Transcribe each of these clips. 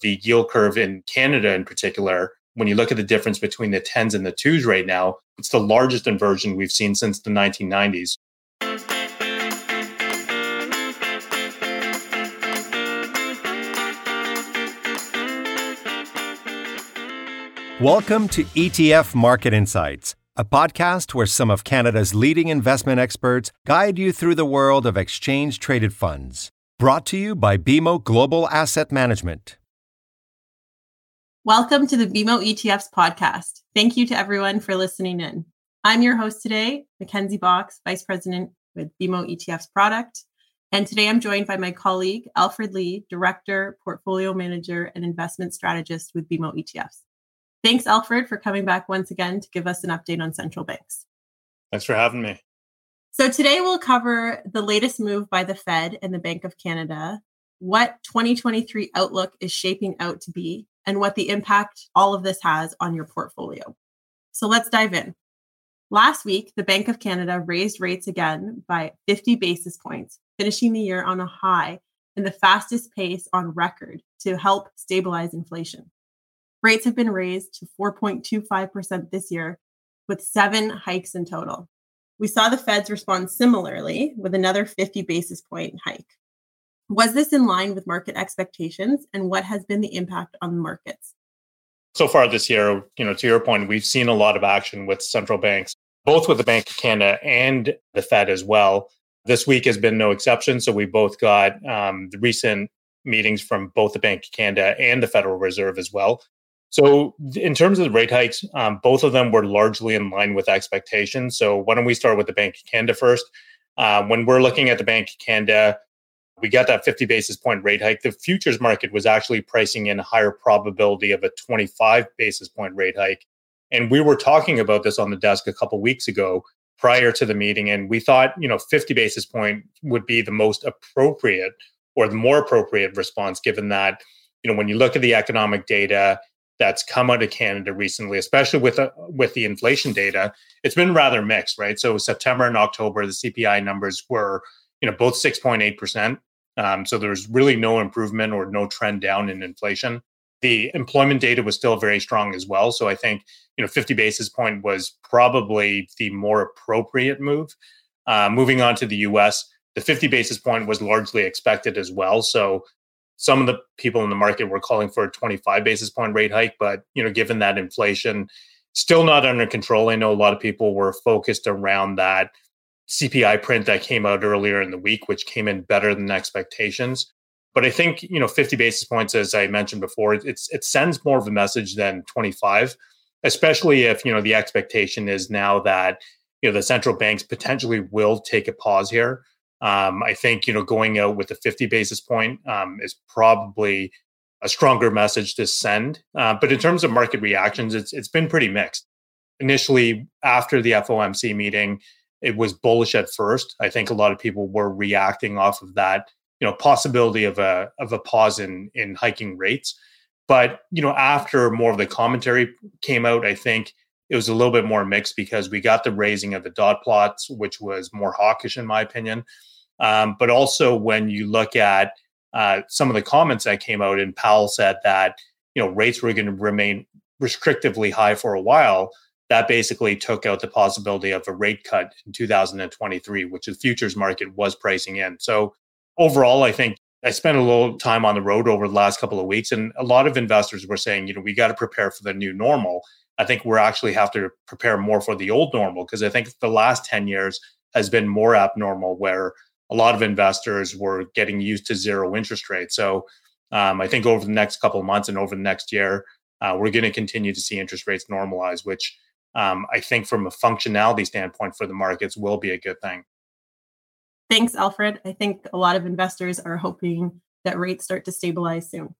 the yield curve in Canada in particular, when you look at the difference between the 10s and the 2s right now, it's the largest inversion we've seen since the 1990s. Welcome to ETF Market Insights, a podcast where some of Canada's leading investment experts guide you through the world of exchange traded funds. Brought to you by BMO Global Asset Management. Welcome to the BMO ETFs podcast. Thank you to everyone for listening in. I'm your host today, McKenzie Box, Vice President with BMO ETFs Product. And today I'm joined by my colleague, Alfred Lee, Director, Portfolio Manager, and Investment Strategist with BMO ETFs. Thanks, Alfred, for coming back once again to give us an update on central banks. Thanks for having me. So, today we'll cover the latest move by the Fed and the Bank of Canada, what 2023 outlook is shaping out to be, and what the impact all of this has on your portfolio. So, let's dive in. Last week, the Bank of Canada raised rates again by 50 basis points, finishing the year on a high and the fastest pace on record to help stabilize inflation. Rates have been raised to 4.25% this year, with seven hikes in total. We saw the Feds respond similarly with another 50 basis point hike. Was this in line with market expectations, and what has been the impact on the markets? So far this year, you know, to your point, we've seen a lot of action with central banks, both with the Bank of Canada and the Fed as well. This week has been no exception. So we both got um, the recent meetings from both the Bank of Canada and the Federal Reserve as well. So, in terms of the rate hikes, um, both of them were largely in line with expectations. So, why don't we start with the Bank of Canada first? Uh, when we're looking at the Bank of Canada, we got that 50 basis point rate hike. The futures market was actually pricing in a higher probability of a 25 basis point rate hike. And we were talking about this on the desk a couple weeks ago prior to the meeting. And we thought, you know, 50 basis point would be the most appropriate or the more appropriate response, given that, you know, when you look at the economic data, that's come out of Canada recently, especially with uh, with the inflation data, it's been rather mixed, right? So September and October, the CPI numbers were, you know, both six point eight percent. Um, so was really no improvement or no trend down in inflation. The employment data was still very strong as well. So I think you know 50 basis point was probably the more appropriate move. Uh, moving on to the U.S., the 50 basis point was largely expected as well. So some of the people in the market were calling for a 25 basis point rate hike, but you know, given that inflation still not under control, I know a lot of people were focused around that CPI print that came out earlier in the week, which came in better than expectations. But I think you know, 50 basis points, as I mentioned before, it's it sends more of a message than 25, especially if you know the expectation is now that you know the central banks potentially will take a pause here. Um, I think you know going out with a 50 basis point um, is probably a stronger message to send. Uh, but in terms of market reactions, it's it's been pretty mixed. Initially, after the FOMC meeting, it was bullish at first. I think a lot of people were reacting off of that, you know, possibility of a of a pause in in hiking rates. But you know, after more of the commentary came out, I think it was a little bit more mixed because we got the raising of the dot plots, which was more hawkish in my opinion. Um, but also when you look at uh, some of the comments that came out, and Powell said that you know rates were going to remain restrictively high for a while. That basically took out the possibility of a rate cut in 2023, which the futures market was pricing in. So overall, I think I spent a little time on the road over the last couple of weeks, and a lot of investors were saying, you know, we got to prepare for the new normal. I think we're actually have to prepare more for the old normal because I think the last 10 years has been more abnormal where a lot of investors were getting used to zero interest rates. So um, I think over the next couple of months and over the next year, uh, we're going to continue to see interest rates normalize, which um, I think from a functionality standpoint for the markets will be a good thing. Thanks, Alfred. I think a lot of investors are hoping that rates start to stabilize soon.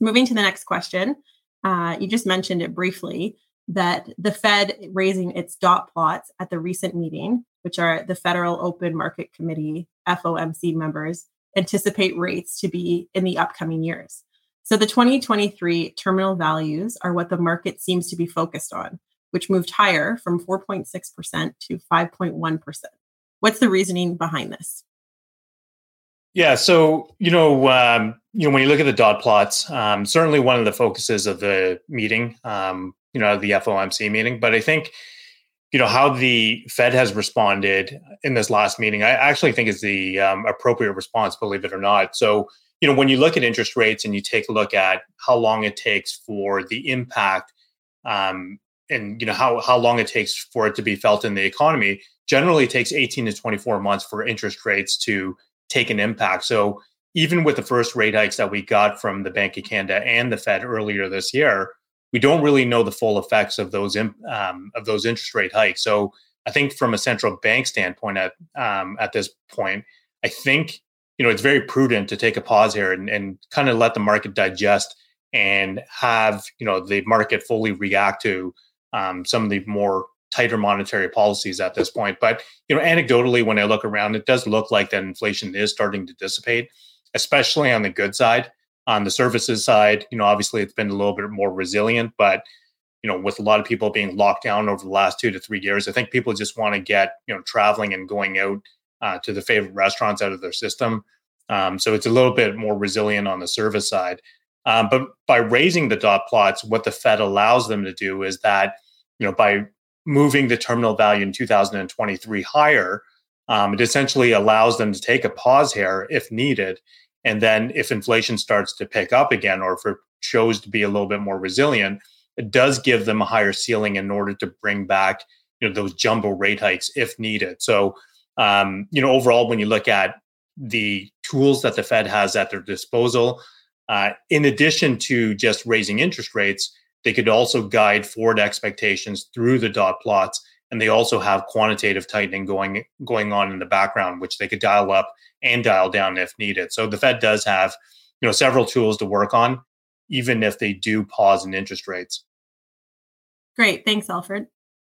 Moving to the next question, uh, you just mentioned it briefly that the Fed raising its dot plots at the recent meeting which are the Federal Open Market Committee, FOMC members, anticipate rates to be in the upcoming years. So the 2023 terminal values are what the market seems to be focused on, which moved higher from 4.6% to 5.1%. What's the reasoning behind this? Yeah, so you know, um, you know, when you look at the dot plots, um, certainly one of the focuses of the meeting, um, you know, the FOMC meeting. But I think, you know, how the Fed has responded in this last meeting, I actually think is the um, appropriate response, believe it or not. So, you know, when you look at interest rates and you take a look at how long it takes for the impact, um, and you know how how long it takes for it to be felt in the economy, generally takes 18 to 24 months for interest rates to take an impact. So even with the first rate hikes that we got from the Bank of Canada and the Fed earlier this year, we don't really know the full effects of those um, of those interest rate hikes. So I think from a central bank standpoint at um, at this point, I think you know it's very prudent to take a pause here and, and kind of let the market digest and have you know the market fully react to um, some of the more tighter monetary policies at this point. But you know, anecdotally, when I look around, it does look like that inflation is starting to dissipate especially on the good side. On the services side, you know, obviously it's been a little bit more resilient, but you know, with a lot of people being locked down over the last two to three years, I think people just want to get you know traveling and going out uh, to the favorite restaurants out of their system. Um, so it's a little bit more resilient on the service side. Um, but by raising the dot plots, what the Fed allows them to do is that you know by moving the terminal value in 2023 higher, um, it essentially allows them to take a pause here if needed. And then if inflation starts to pick up again, or if it shows to be a little bit more resilient, it does give them a higher ceiling in order to bring back you know those jumbo rate hikes if needed. So um, you know overall, when you look at the tools that the Fed has at their disposal, uh, in addition to just raising interest rates, they could also guide forward expectations through the dot plots and they also have quantitative tightening going going on in the background which they could dial up and dial down if needed. So the fed does have you know several tools to work on even if they do pause in interest rates. Great. Thanks alfred.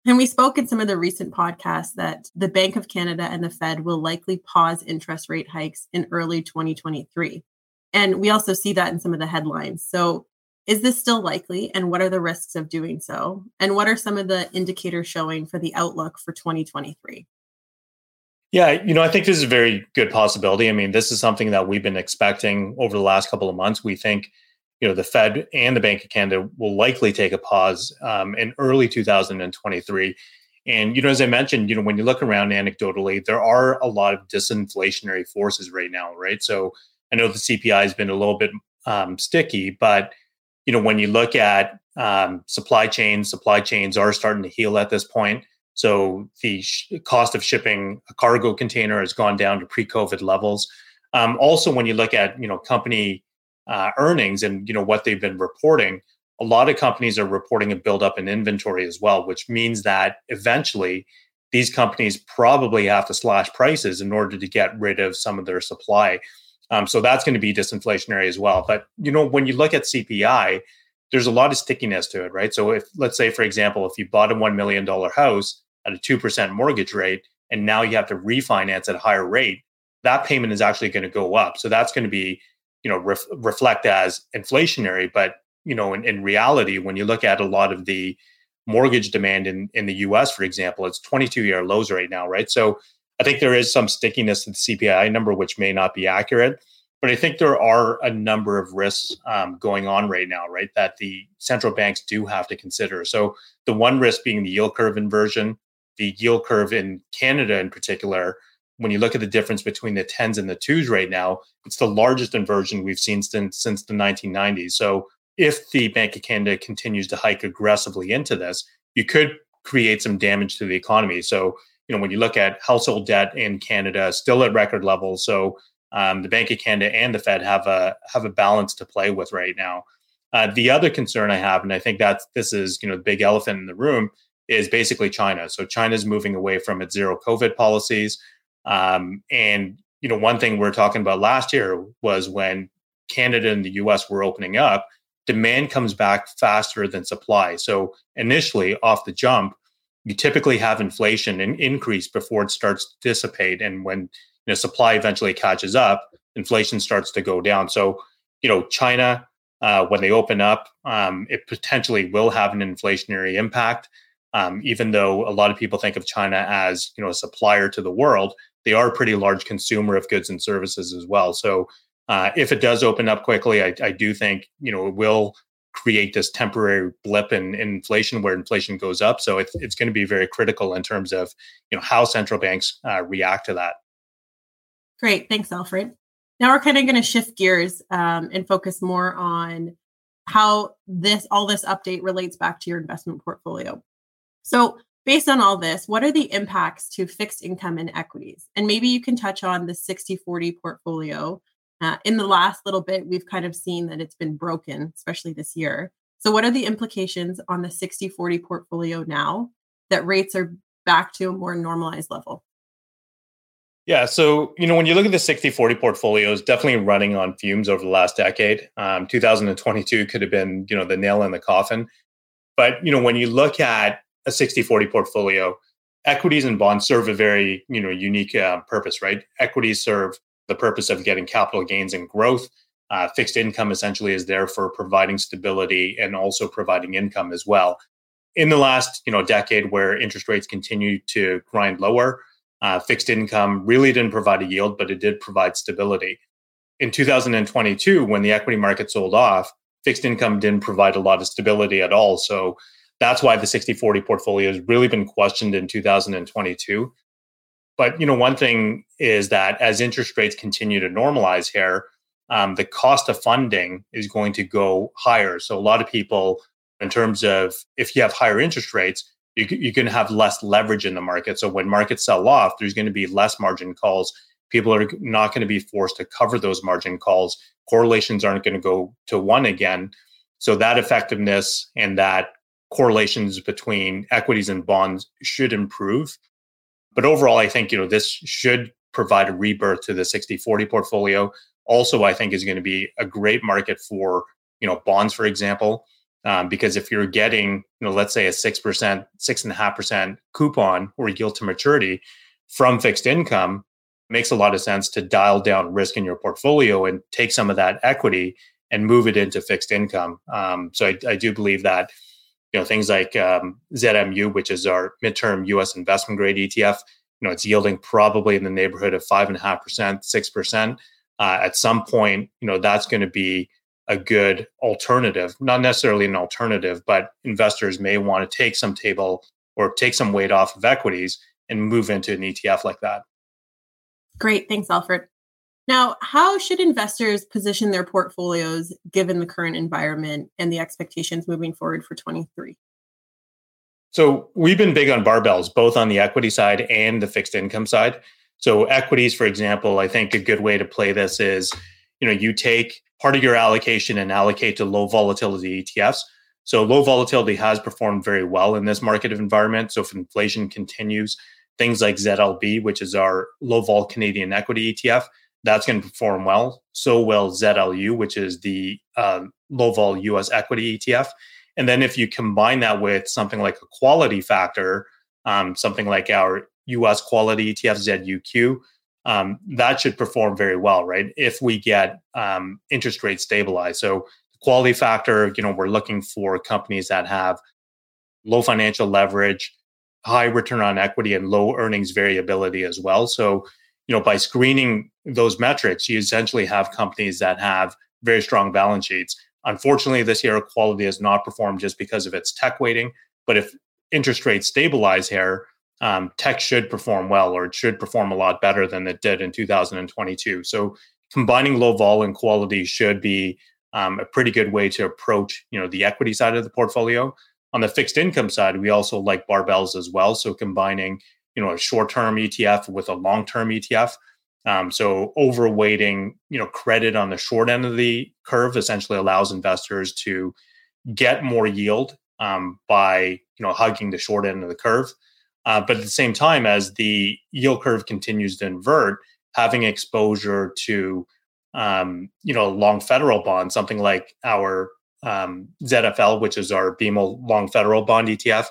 And we spoke in some of the recent podcasts that the bank of canada and the fed will likely pause interest rate hikes in early 2023 and we also see that in some of the headlines so is this still likely? And what are the risks of doing so? And what are some of the indicators showing for the outlook for 2023? Yeah, you know, I think this is a very good possibility. I mean, this is something that we've been expecting over the last couple of months. We think, you know, the Fed and the Bank of Canada will likely take a pause um, in early 2023. And, you know, as I mentioned, you know, when you look around anecdotally, there are a lot of disinflationary forces right now, right? So I know the CPI has been a little bit um, sticky, but you know, when you look at um, supply chains, supply chains are starting to heal at this point. So the sh- cost of shipping a cargo container has gone down to pre-COVID levels. Um, also, when you look at you know company uh, earnings and you know what they've been reporting, a lot of companies are reporting a buildup in inventory as well, which means that eventually these companies probably have to slash prices in order to get rid of some of their supply. Um, so that's going to be disinflationary as well. But you know, when you look at CPI, there's a lot of stickiness to it, right? So if let's say, for example, if you bought a one million dollar house at a two percent mortgage rate, and now you have to refinance at a higher rate, that payment is actually going to go up. So that's going to be, you know, ref- reflect as inflationary. But you know, in, in reality, when you look at a lot of the mortgage demand in in the U.S., for example, it's 22 year lows right now, right? So I think there is some stickiness to the CPI number, which may not be accurate. But I think there are a number of risks um, going on right now, right? That the central banks do have to consider. So the one risk being the yield curve inversion, the yield curve in Canada in particular. When you look at the difference between the tens and the twos right now, it's the largest inversion we've seen since since the 1990s. So if the Bank of Canada continues to hike aggressively into this, you could create some damage to the economy. So you know, when you look at household debt in Canada, still at record levels. So um, the Bank of Canada and the Fed have a have a balance to play with right now. Uh, the other concern I have, and I think that this is you know the big elephant in the room, is basically China. So China is moving away from its zero COVID policies, um, and you know one thing we are talking about last year was when Canada and the U.S. were opening up, demand comes back faster than supply. So initially, off the jump, you typically have inflation and increase before it starts to dissipate. And when you know supply eventually catches up inflation starts to go down. So you know china uh, when they open up um, it potentially will have an inflationary impact. Um, even though a lot of people think of china as you know a supplier to the world they are a pretty large consumer of goods and services as well. So Uh, if it does open up quickly, I, I do think you know it will create this temporary blip in, in, inflation where inflation goes up. So it's it's going to be very critical in terms of you know how central banks uh, react to that. Great, thanks, Alfred. Now we're kind of going to shift gears um, and focus more on how this all this update relates back to your investment portfolio. So based on all this, what are the impacts to fixed income and equities? And maybe you can touch on the 60 40 portfolio uh, in the last little bit, we've kind of seen that it's been broken, especially this year. So, what are the implications on the 60 40 portfolio now that rates are back to a more normalized level? Yeah. So, you know, when you look at the 60 40 portfolio, it's definitely running on fumes over the last decade. Um, 2022 could have been, you know, the nail in the coffin. But, you know, when you look at a 60 40 portfolio, equities and bonds serve a very, you know, unique uh, purpose, right? Equities serve the purpose of getting capital gains and growth. Uh, fixed income essentially is there for providing stability and also providing income as well. In the last you know decade, where interest rates continue to grind lower, uh, fixed income really didn't provide a yield, but it did provide stability. In 2022, when the equity market sold off, fixed income didn't provide a lot of stability at all. So that's why the 60 40 portfolio has really been questioned in 2022. But you know, one thing is that as interest rates continue to normalize here, um, the cost of funding is going to go higher. So a lot of people, in terms of if you have higher interest rates, you, you're going to have less leverage in the market. So when markets sell off, there's going to be less margin calls. People are not going to be forced to cover those margin calls. Correlations aren't going to go to one again. So that effectiveness and that correlations between equities and bonds should improve. But overall, I think you know this should provide a rebirth to the 60-40 portfolio. Also, I think is going to be a great market for you know bonds, for example, um, because if you're getting you know let's say a six percent, six and a half percent coupon or yield to maturity from fixed income, makes a lot of sense to dial down risk in your portfolio and take some of that equity and move it into fixed income. Um, so I, I do believe that you know things like um, ZMU, which is our midterm U.S. investment grade ETF. You know, it's yielding probably in the neighborhood of five and a half percent, six percent. Uh, at some point, you know, that's going to be a good alternative. Not necessarily an alternative, but investors may want to take some table or take some weight off of equities and move into an ETF like that. Great, thanks, Alfred. Now, how should investors position their portfolios given the current environment and the expectations moving forward for 23? So, we've been big on barbells, both on the equity side and the fixed income side. So, equities, for example, I think a good way to play this is you know, you take part of your allocation and allocate to low volatility ETFs. So, low volatility has performed very well in this market environment. So, if inflation continues, things like ZLB, which is our low vol Canadian equity ETF, that's going to perform well. So will ZLU, which is the uh, low vol US equity ETF. And then if you combine that with something like a quality factor, um, something like our US quality ETF ZUQ, um, that should perform very well, right? If we get um, interest rates stabilized. So quality factor, you know, we're looking for companies that have low financial leverage, high return on equity, and low earnings variability as well. So you know, by screening those metrics, you essentially have companies that have very strong balance sheets. Unfortunately, this year quality has not performed just because of its tech weighting. But if interest rates stabilize here, um, tech should perform well, or it should perform a lot better than it did in 2022. So combining low vol and quality should be um, a pretty good way to approach, you know, the equity side of the portfolio. On the fixed income side, we also like barbells as well. So combining you know a short-term ETF with a long-term ETF. Um, so overweighting, you know, credit on the short end of the curve essentially allows investors to get more yield um, by you know hugging the short end of the curve. Uh, but at the same time, as the yield curve continues to invert, having exposure to um, you know long federal bonds, something like our um, ZFL, which is our BMO long federal bond ETF,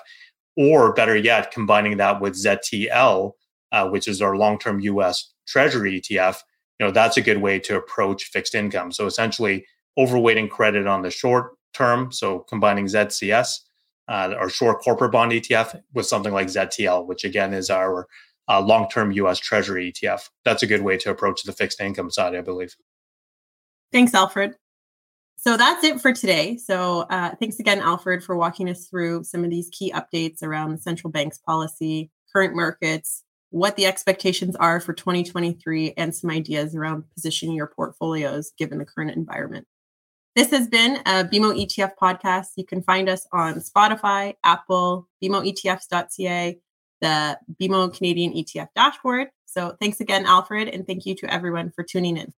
or better yet, combining that with ZTL, uh, which is our long-term U.S. Treasury ETF. You know, that's a good way to approach fixed income. So essentially, overweighting credit on the short term. So combining ZCS, uh, our short corporate bond ETF, with something like ZTL, which again is our uh, long-term U.S. Treasury ETF. That's a good way to approach the fixed income side, I believe. Thanks, Alfred. So that's it for today. So uh, thanks again, Alfred, for walking us through some of these key updates around the central bank's policy, current markets, what the expectations are for 2023, and some ideas around positioning your portfolios given the current environment. This has been a BMO ETF podcast. You can find us on Spotify, Apple, BMOETFs.ca, the BMO Canadian ETF dashboard. So thanks again, Alfred, and thank you to everyone for tuning in.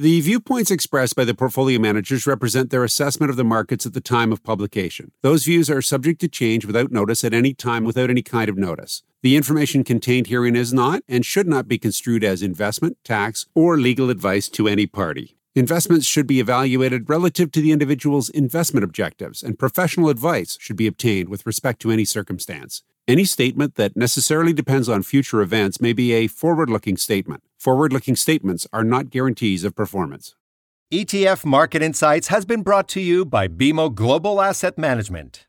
The viewpoints expressed by the portfolio managers represent their assessment of the markets at the time of publication. Those views are subject to change without notice at any time without any kind of notice. The information contained herein is not and should not be construed as investment, tax, or legal advice to any party. Investments should be evaluated relative to the individual's investment objectives, and professional advice should be obtained with respect to any circumstance. Any statement that necessarily depends on future events may be a forward looking statement. Forward looking statements are not guarantees of performance. ETF Market Insights has been brought to you by BMO Global Asset Management.